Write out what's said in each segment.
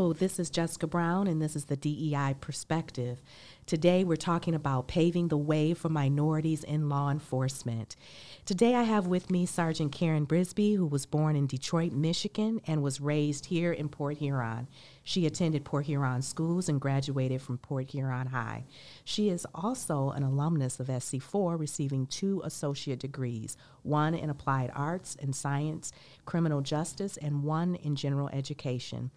Hello, this is Jessica Brown, and this is the DEI Perspective. Today, we're talking about paving the way for minorities in law enforcement. Today, I have with me Sergeant Karen Brisby, who was born in Detroit, Michigan, and was raised here in Port Huron. She attended Port Huron schools and graduated from Port Huron High. She is also an alumnus of SC4, receiving two associate degrees one in applied arts and science, criminal justice, and one in general education.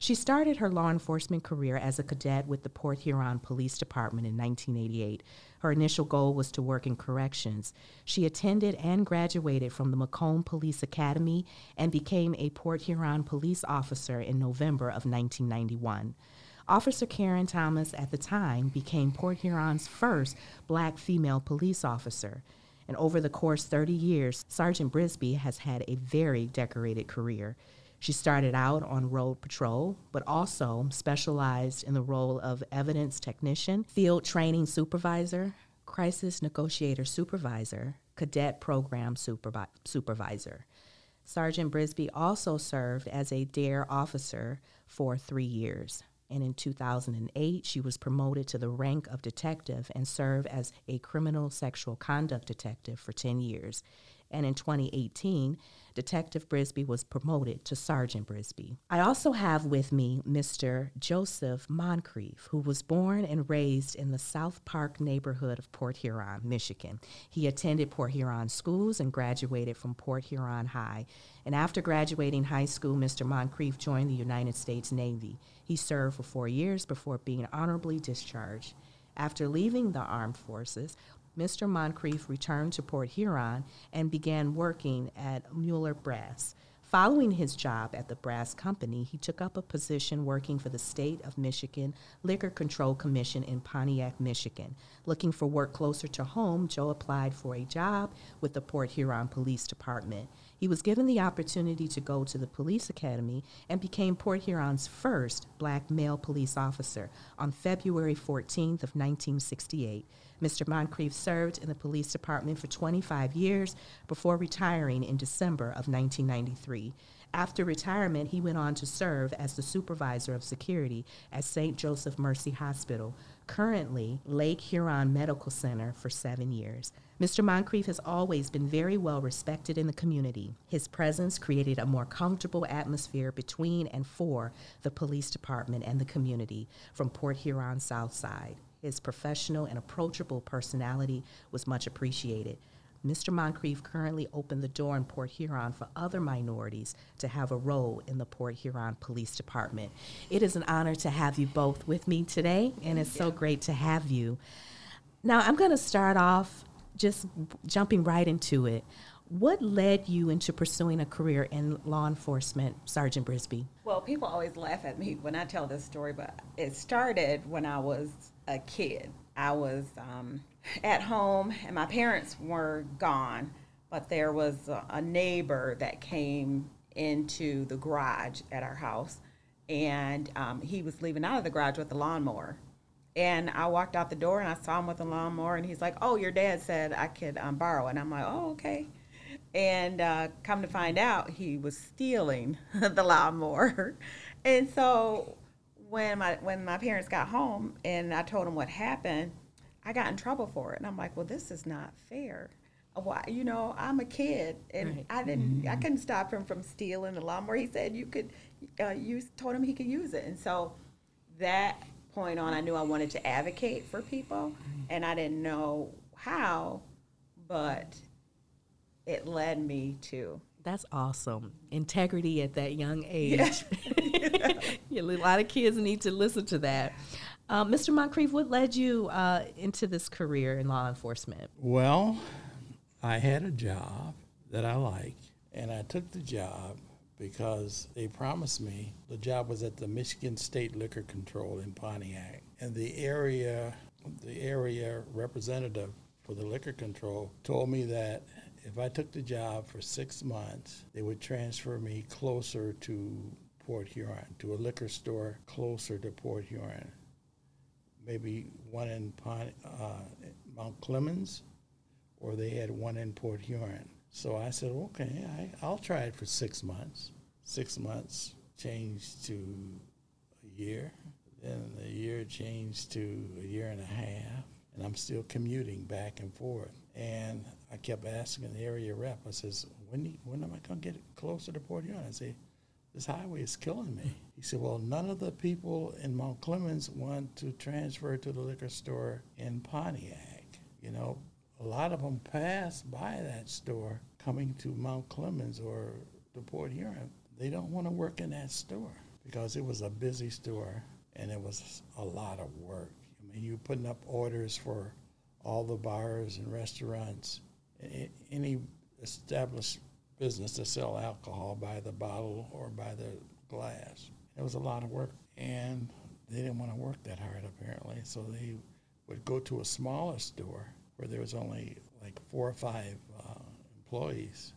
She started her law enforcement career as a cadet with the Port Huron Police Department in 1988. Her initial goal was to work in corrections. She attended and graduated from the Macomb Police Academy and became a Port Huron police officer in November of 1991. Officer Karen Thomas at the time became Port Huron's first black female police officer. And over the course 30 years, Sergeant Brisby has had a very decorated career. She started out on road patrol, but also specialized in the role of evidence technician, field training supervisor, crisis negotiator supervisor, cadet program supervi- supervisor. Sergeant Brisby also served as a DARE officer for three years. And in 2008, she was promoted to the rank of detective and served as a criminal sexual conduct detective for 10 years. And in 2018, Detective Brisby was promoted to Sergeant Brisby. I also have with me Mr. Joseph Moncrief, who was born and raised in the South Park neighborhood of Port Huron, Michigan. He attended Port Huron schools and graduated from Port Huron High. And after graduating high school, Mr. Moncrief joined the United States Navy. He served for four years before being honorably discharged. After leaving the armed forces, Mr. Moncrief returned to Port Huron and began working at Mueller Brass. Following his job at the brass company, he took up a position working for the State of Michigan Liquor Control Commission in Pontiac, Michigan. Looking for work closer to home, Joe applied for a job with the Port Huron Police Department. He was given the opportunity to go to the police academy and became Port Huron's first black male police officer on February 14th of 1968. Mr. Moncrief served in the police department for 25 years before retiring in December of 1993. After retirement, he went on to serve as the supervisor of security at St. Joseph Mercy Hospital, currently Lake Huron Medical Center, for seven years. Mr. Moncrief has always been very well respected in the community. His presence created a more comfortable atmosphere between and for the police department and the community from Port Huron South Side. His professional and approachable personality was much appreciated. Mr. Moncrief currently opened the door in Port Huron for other minorities to have a role in the Port Huron Police Department. It is an honor to have you both with me today, and it's so great to have you. Now, I'm going to start off just jumping right into it. What led you into pursuing a career in law enforcement, Sergeant Brisby? Well, people always laugh at me when I tell this story, but it started when I was a kid. I was um, at home and my parents were gone, but there was a, neighbor that came into the garage at our house and um, he was leaving out of the garage with the lawnmower. And I walked out the door and I saw him with the lawnmower, and he's like, "Oh, your dad said I could um, borrow." And I'm like, "Oh, okay." And uh, come to find out, he was stealing the lawnmower. And so when my when my parents got home and I told them what happened, I got in trouble for it. And I'm like, well, this is not fair. Why, you know, I'm a kid, and right. I didn't, mm-hmm. I couldn't stop him from stealing the lawnmower. He said you could, uh, you told him he could use it, and so that point on, I knew I wanted to advocate for people, and I didn't know how, but it led me to that's awesome. Integrity at that young age. Yeah. a lot of kids need to listen to that. Uh, Mr. Moncrief, what led you uh, into this career in law enforcement? Well, I had a job that I liked, and I took the job because they promised me the job was at the Michigan State Liquor Control in Pontiac, and the area, the area representative for the liquor control told me that if I took the job for six months, they would transfer me closer to Port Huron, to a liquor store closer to Port Huron. Maybe one in Pont, uh, Mount Clemens, or they had one in Port Huron. So I said, okay, I, I'll try it for six months. Six months changed to a year. Then the year changed to a year and a half, and I'm still commuting back and forth. And I kept asking the area rep, I says, when, when am I going to get closer to Port Huron? I say, this highway is killing me. He said, well, none of the people in Mount Clemens want to transfer to the liquor store in Pontiac. You know, a lot of them pass by that store coming to Mount Clemens or to Port Huron. They don't want to work in that store because it was a busy store and it was a lot of work. I mean, you're putting up orders for all the bars and restaurants, any established business to sell alcohol by the bottle or by the glass. It was a lot of work, and they didn't want to work that hard apparently, so they would go to a smaller store where there was only like four or five uh, employees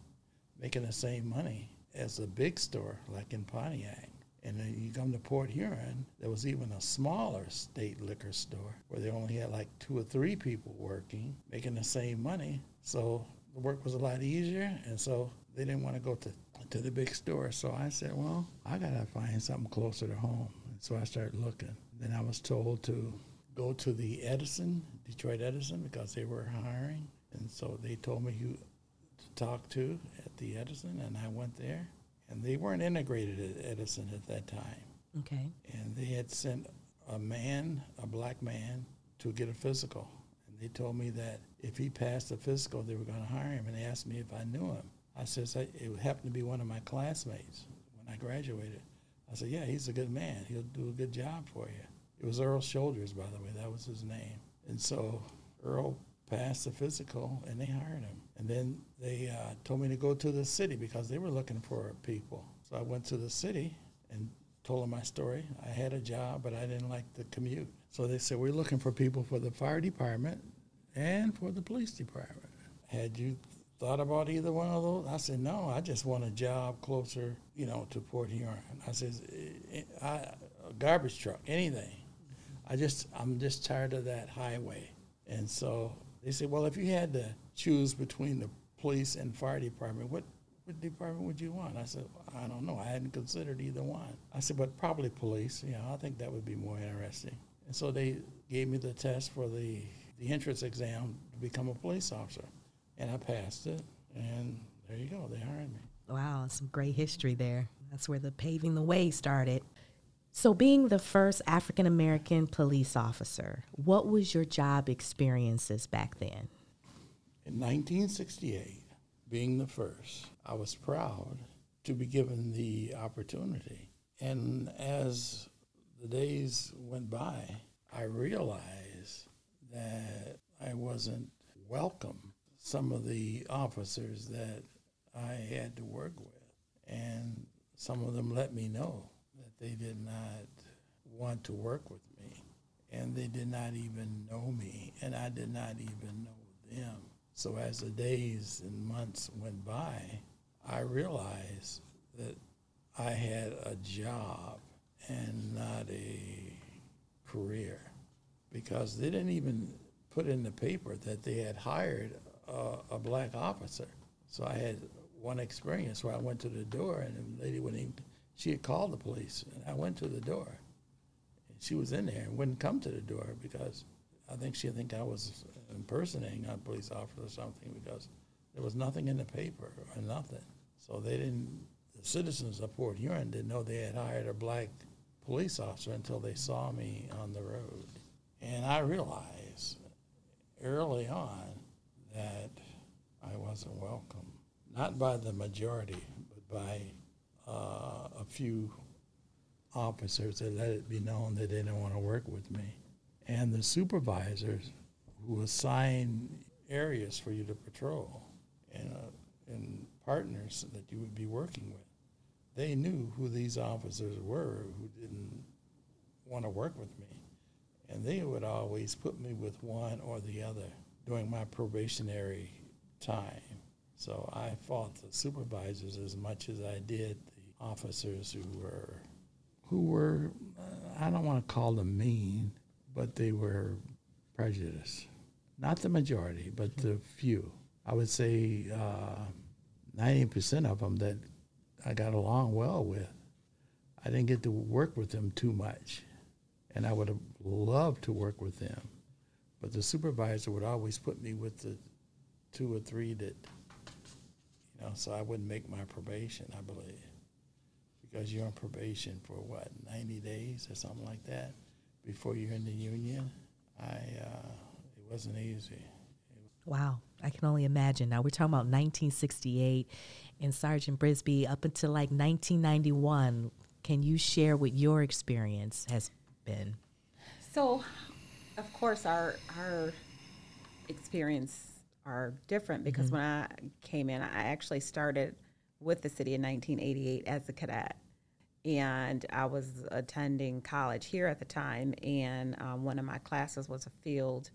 making the same money as a big store like in Pontiac. And then you come to Port Huron, there was even a smaller state liquor store where they only had like two or three people working, making the same money. So the work was a lot easier, and so they didn't want to go to, to the big store. So I said, well, I got to find something closer to home. And so I started looking. Then I was told to go to the Edison, Detroit Edison, because they were hiring. And so they told me who to talk to at the Edison, and I went there. And they weren't integrated at Edison at that time. Okay. And they had sent a man, a black man, to get a physical. And they told me that if he passed the physical, they were going to hire him. And they asked me if I knew him. I said, it happened to be one of my classmates when I graduated. I said, yeah, he's a good man. He'll do a good job for you. It was Earl Shoulders, by the way. That was his name. And so Earl passed the physical, and they hired him. And then they uh, told me to go to the city because they were looking for people. So I went to the city and told them my story. I had a job, but I didn't like the commute. So they said, We're looking for people for the fire department and for the police department. Had you thought about either one of those? I said, No, I just want a job closer, you know, to Port Huron. I said, I, a garbage truck, anything. I just, I'm just tired of that highway. And so they said, well, if you had to choose between the police and fire department, what, what department would you want? I said, I don't know. I hadn't considered either one. I said, but probably police. You know, I think that would be more interesting. And so they gave me the test for the, the entrance exam to become a police officer. And I passed it. And there you go. They hired me. Wow, some great history there. That's where the paving the way started. So, being the first African American police officer, what was your job experiences back then? In 1968, being the first, I was proud to be given the opportunity. And as the days went by, I realized that I wasn't welcome. Some of the officers that I had to work with, and some of them let me know they did not want to work with me, and they did not even know me, and I did not even know them. So as the days and months went by, I realized that I had a job and not a career because they didn't even put in the paper that they had hired a, a black officer. So I had one experience where I went to the door and the lady wouldn't even she had called the police, and I went to the door. She was in there and wouldn't come to the door because I think she think I was impersonating a police officer or something because there was nothing in the paper or nothing. So they didn't. The citizens of Port Huron didn't know they had hired a black police officer until they saw me on the road, and I realized early on that I wasn't welcome, not by the majority, but by uh, few officers that let it be known that they didn't want to work with me. And the supervisors who assign areas for you to patrol and, uh, and partners that you would be working with, they knew who these officers were who didn't want to work with me. And they would always put me with one or the other during my probationary time. So I fought the supervisors as much as I did officers who were who were I don't want to call them mean, but they were prejudiced. Not the majority, but the few. I would say uh, ninety uh, percent of them that I got along well with. I didn't get to work with them too much, and I would have loved to work with them, but the supervisor would always put me with the two or three that, you know, so I wouldn't make my probation. I believe because you're on probation for what 90 days or something like that before you're in the union. I uh, it wasn't easy. Wow, I can only imagine. Now we're talking about 1968 and Sergeant Brisby up until like 1991. Can you share what your experience has been? So, of course, our our experience are different because mm-hmm. when I came in, I actually started with the city in 1988 as a cadet. And I was attending college here at the time, and um, one of my classes was a field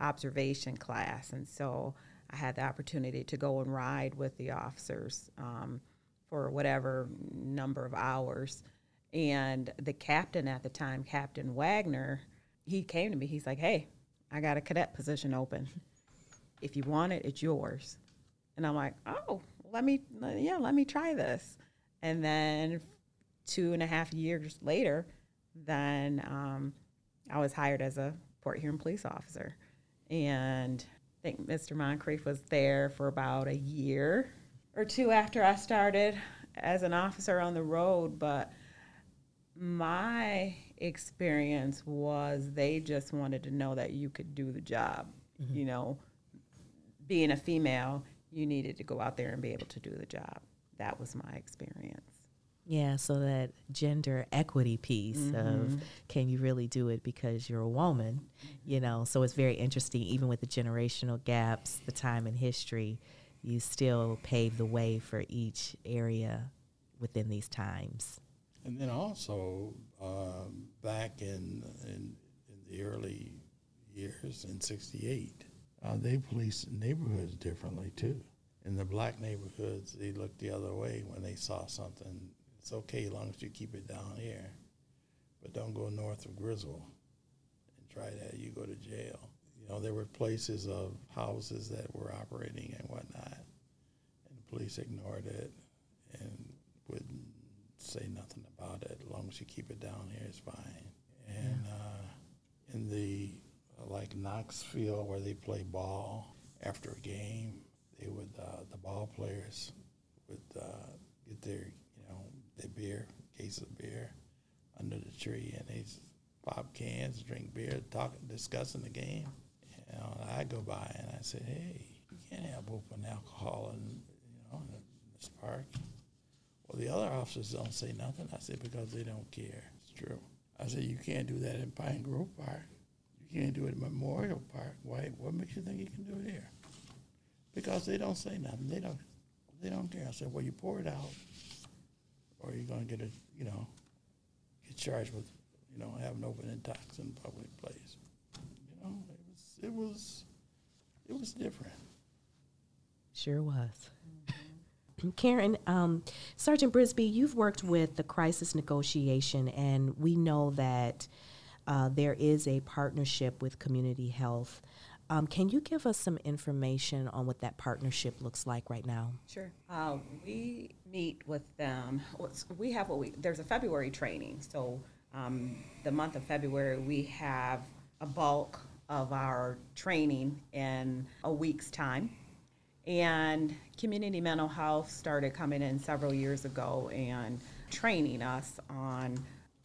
observation class. And so I had the opportunity to go and ride with the officers um, for whatever number of hours. And the captain at the time, Captain Wagner, he came to me. He's like, "Hey, I got a cadet position open. If you want it, it's yours." And I'm like, "Oh, let me, yeah, let me try this." And then two and a half years later, then um, I was hired as a Port Huron police officer, and I think Mr. Moncrief was there for about a year or two after I started as an officer on the road, but my experience was they just wanted to know that you could do the job. Mm-hmm. You know, being a female, you needed to go out there and be able to do the job. That was my experience. Yeah, so that gender equity piece mm-hmm. of can you really do it because you're a woman, you know? So it's very interesting, even with the generational gaps, the time in history, you still pave the way for each area within these times. And then also um, back in, in, in the early years in '68, uh, they policed neighborhoods differently too. In the black neighborhoods, they looked the other way when they saw something. It's okay as long as you keep it down here, but don't go north of Griswold and try that. You go to jail. You know, there were places of houses that were operating and whatnot, and the police ignored it and wouldn't say nothing about it. As long as you keep it down here, it's fine. And yeah. uh, in the uh, like Knoxville, where they play ball after a game, they would uh, the ball players would uh, get their their beer, case of beer, under the tree, and they pop cans, drink beer, talk, discussing the game. You know, I go by and I say, hey, you can't have open alcohol in you know in this park. Well, the other officers don't say nothing. I said, because they don't care. It's true. I said, you can't do that in Pine Grove Park. You can't do it in Memorial Park. Why? What makes you think you can do it here? Because they don't say nothing. They don't. They don't care. I said, well, you pour it out, or you're gonna get a, you know, get charged with, you know, having open intox in public place. You know, it was, it was, it was different. Sure was. Karen, um, Sergeant Brisby, you've worked with the crisis negotiation, and we know that uh, there is a partnership with Community Health. Um, can you give us some information on what that partnership looks like right now? Sure. Uh, we meet with them. We have what we there's a February training. So um, the month of February, we have a bulk of our training in a week's time. And community mental health started coming in several years ago and training us on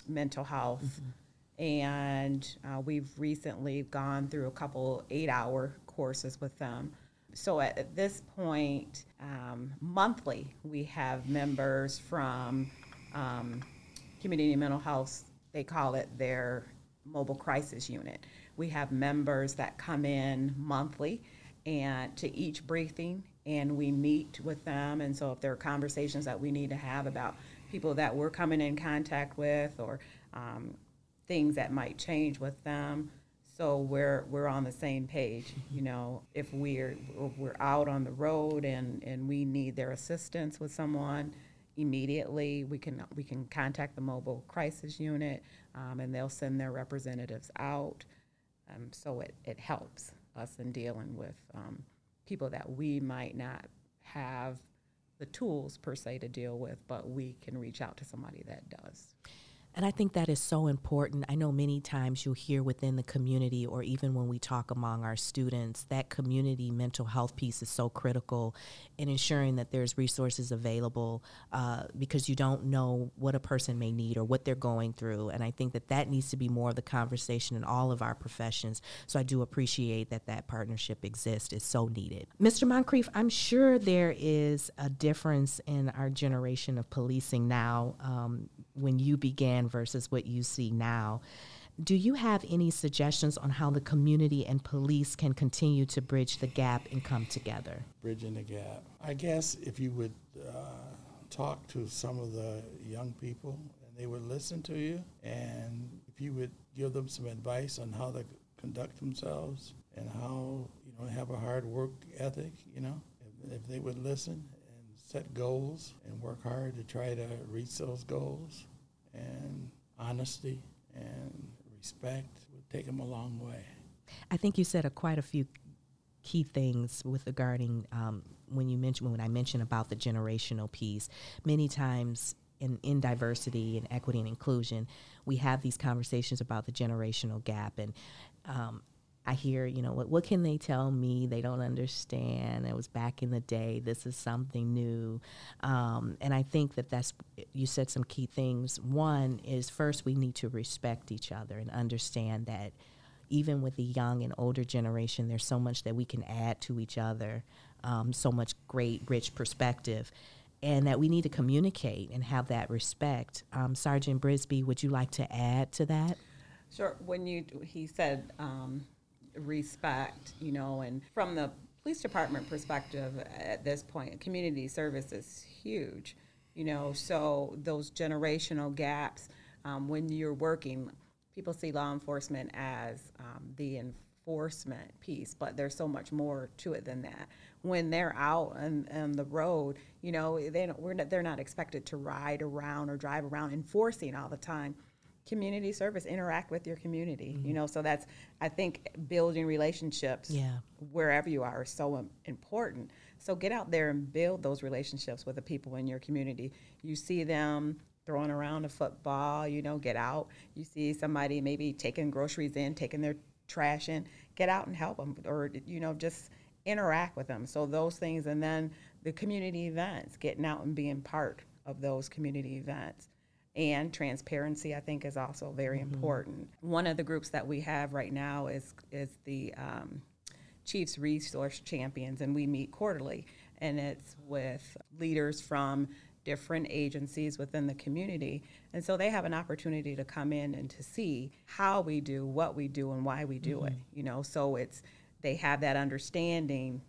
mental health. Mm-hmm. And uh, we've recently gone through a couple eight hour courses with them. So at, at this point, um, monthly, we have members from um, community mental health, they call it their mobile crisis unit. We have members that come in monthly and to each briefing and we meet with them and so if there are conversations that we need to have about people that we're coming in contact with or um, things that might change with them. So we're we're on the same page you know if we're we're out on the road and and we need their assistance with someone immediately we can we can contact the mobile crisis unit um, and they'll send their representatives out. Um, so it, it helps us in dealing with um, people that we might not have the tools per se to deal with, but we can reach out to somebody that does. And I think that is so important. I know many times you'll hear within the community, or even when we talk among our students, that community mental health piece is so critical in ensuring that there's resources available uh, because you don't know what a person may need or what they're going through. And I think that that needs to be more of the conversation in all of our professions. So I do appreciate that that partnership exists. It's so needed. Mr. Moncrief, I'm sure there is a difference in our generation of policing now. Um, when you began versus what you see now. Do you have any suggestions on how the community and police can continue to bridge the gap and come together? Bridging the gap. I guess if you would uh, talk to some of the young people and they would listen to you, and if you would give them some advice on how to conduct themselves and how you know have a hard work ethic, you know, if, if they would listen set goals and work hard to try to reach those goals. And honesty and respect would take them a long way. I think you said a, quite a few key things with regarding um, when you mentioned when I mentioned about the generational piece. Many times in, in diversity and equity and inclusion, we have these conversations about the generational gap, and um, I hear, you know, what, what can they tell me? They don't understand. It was back in the day. This is something new. Um, and I think that that's, you said some key things. One is first, we need to respect each other and understand that even with the young and older generation, there's so much that we can add to each other, um, so much great, rich perspective. And that we need to communicate and have that respect. Um, Sergeant Brisby, would you like to add to that? Sure. When you, he said, um, respect, you know, and from the police department perspective at this point, community service is huge, you know, so those generational gaps um, when you're working, people see law enforcement as um, the enforcement piece, but there's so much more to it than that. When they're out on, on the road, you know, they don't, we're not, they're not expected to ride around or drive around enforcing all the time community service interact with your community mm-hmm. you know? So that's i think building relationships yeah. wherever you are is so important. So get out there and build those relationships with the people in your community. You see them throwing around a football you know get out. You see somebody maybe taking groceries in taking their trash in get out and help them or you know just interact with them so those things and then the community events getting out and being part of those community events and transparency i think is also very mm-hmm. important one of the groups that we have right now is is the um, chiefs resource champions and we meet quarterly and it's with leaders from different agencies within the community and so they have an opportunity to come in and to see how we do what we do and why we do mm-hmm. it you know so it's they have that understanding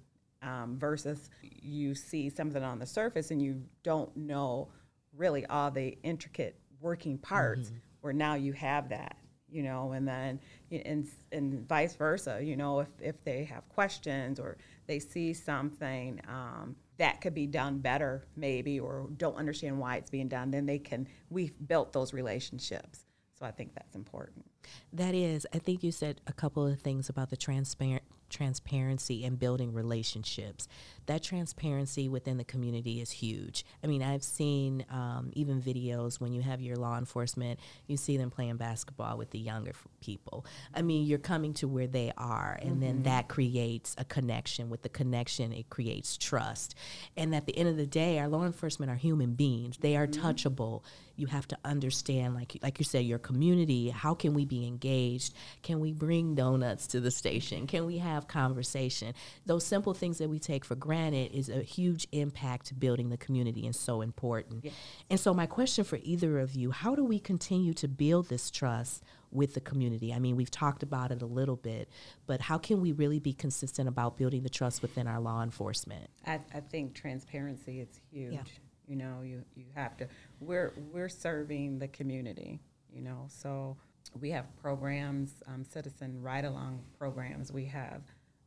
um, versus you see something on the surface and you don't know really all the intricate working parts mm-hmm. where now you have that you know and then and, and vice versa you know if, if they have questions or they see something um, that could be done better maybe or don't understand why it's being done then they can we've built those relationships. So i think that's important. That is. I think you said a couple of things about the transparent transparency and building relationships. That transparency within the community is huge. I mean, I've seen um, even videos when you have your law enforcement, you see them playing basketball with the younger people. I mean, you're coming to where they are, and mm-hmm. then that creates a connection. With the connection, it creates trust. And at the end of the day, our law enforcement are human beings, they are mm-hmm. touchable you have to understand like like you said your community how can we be engaged? Can we bring donuts to the station? Can we have conversation? Those simple things that we take for granted is a huge impact to building the community and so important. Yes. and so my question for either of you how do we continue to build this trust with the community? I mean we've talked about it a little bit but how can we really be consistent about building the trust within our law enforcement? I, I think transparency is huge. Yeah you know, you, you have to. We're we're serving the community. You know, so we have programs, um, citizen ride along programs. We have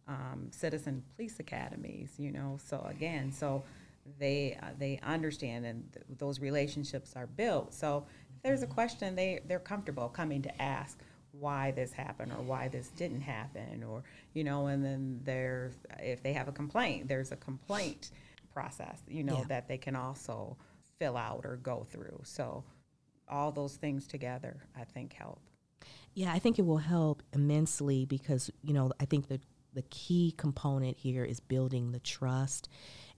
um, citizen police academies. You know, so again, so they uh, they understand and th- those relationships are built. So if there's a question, they they're comfortable coming to ask why this happened or why this didn't happen or you know and then there's if they have a complaint there's a complaint process, you know, Yeah. that they can also fill out or go through. So all those things together, I think, help. Yeah, I think it will help immensely because, you know, I think the, the key component here is building the trust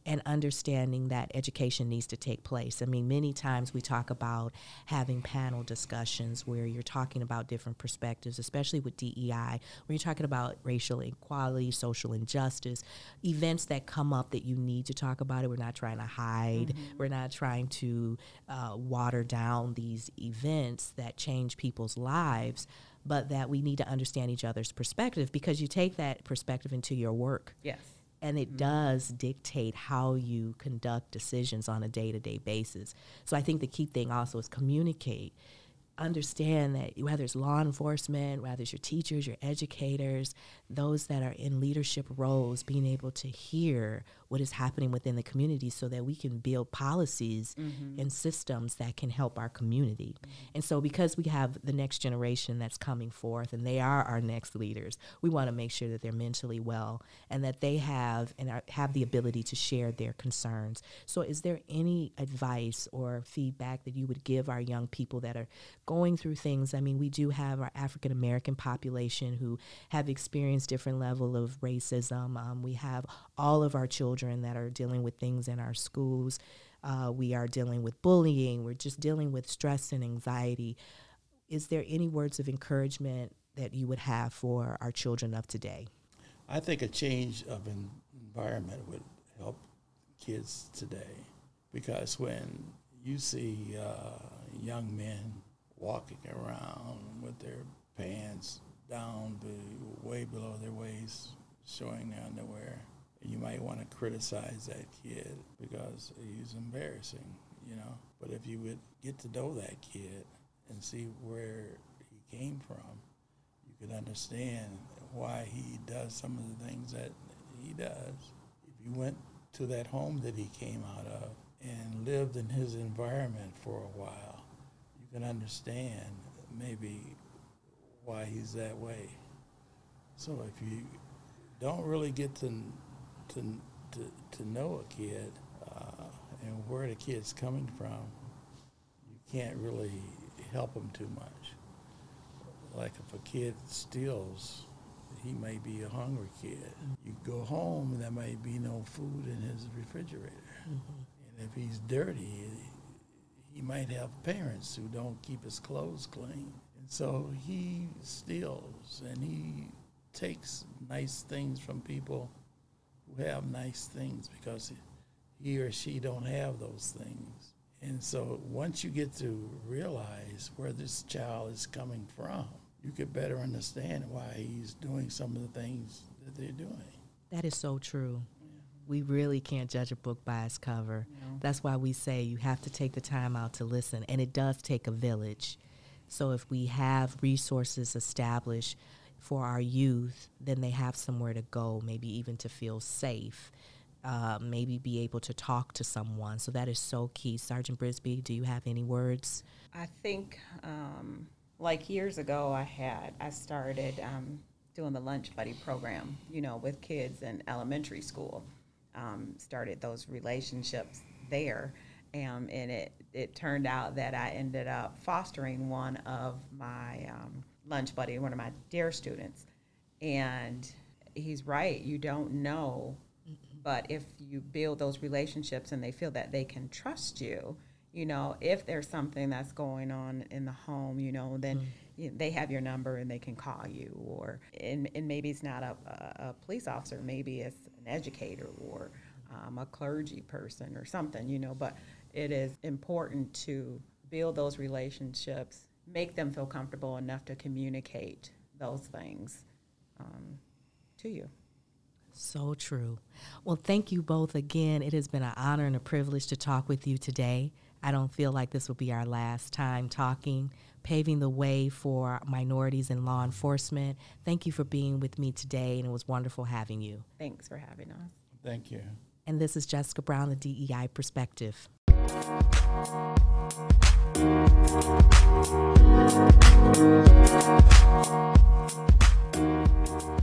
and understanding that education needs to take place. I mean, many times we talk about having panel discussions where you're talking about different perspectives, especially with DEI, where you're talking about racial inequality, social injustice, events that come up that you need to talk about it. We're not trying to hide, we're not trying to uh, water down these events that change people's lives. But that we need to understand each other's perspective because you take that perspective into your work Yes. And it mm-hmm. does dictate how you conduct decisions on a day-to-day basis. So i think the key thing also is communicate. Understand that whether it's law enforcement whether it's your teachers your educators those that are in leadership roles being able to hear what is happening within the community so that we can build policies and systems that can help our community. And so because we have the next generation that's coming forth and they are our next leaders we want to make sure that they're mentally well and that they have and are, have the ability to share their concerns. So is there any advice or feedback that you would give our young people that are going through things? I mean we do have our african american population who have experienced different level of racism. Um, we have all of our children that are dealing with things in our schools. Uh, we are dealing with bullying. We're just dealing with stress and anxiety. Is there any words of encouragement that you would have for our children of today? I think a change of en- environment would help kids today because when you see uh, young men walking around with their pants down way below their waist, showing their underwear, you might want to criticize that kid because he's embarrassing, you know. But if you would get to know that kid and see where he came from, you could understand why he does some of the things that he does. If you went to that home that he came out of and lived in his environment for a while, you can understand maybe why he's that way. So if you don't really get to to to, to know a kid uh, and where the kid's coming from, you can't really help him too much. Like if a kid steals, he may be a hungry kid. You go home, and there may be no food in his refrigerator. And if he's dirty, he might have parents who don't keep his clothes clean. And so he steals and he takes nice things from people who have nice things because he or she don't have those things. And so once you get to realize where this child is coming from, you could better understand why he's doing some of the things that they're doing. That is so true. We really can't judge a book by its cover. That's why we say you have to take the time out to listen, and it does take a village. So if we have resources established for our youth, then they have somewhere to go, maybe even to feel safe, uh, maybe be able to talk to someone. So that is so key. Sergeant Brisby, do you have any words? I think, um, like years ago, I had I started um, doing the lunch buddy program, you know, with kids in elementary school. Um, started those relationships there, um, and it it turned out that I ended up fostering one of my um, lunch buddy, one of my DARE students, and he's right. You don't know, but if you build those relationships and they feel that they can trust you, you know, if there's something that's going on in the home, you know, then you they have your number and they can call you. Or and, and maybe it's not a, a, a police officer, maybe it's an educator or um, a clergy person or something, you know. But it is important to build those relationships, make them feel comfortable enough to communicate those things um, to you. So true. Well, thank you both again. It has been an honor and a privilege to talk with you today. I don't feel like this will be our last time talking, paving the way for minorities in law enforcement. Thank you for being with me today, and it was wonderful having you. Thanks for having us. Thank you. And this is Jessica Brown, the DEI Perspective. Thank you.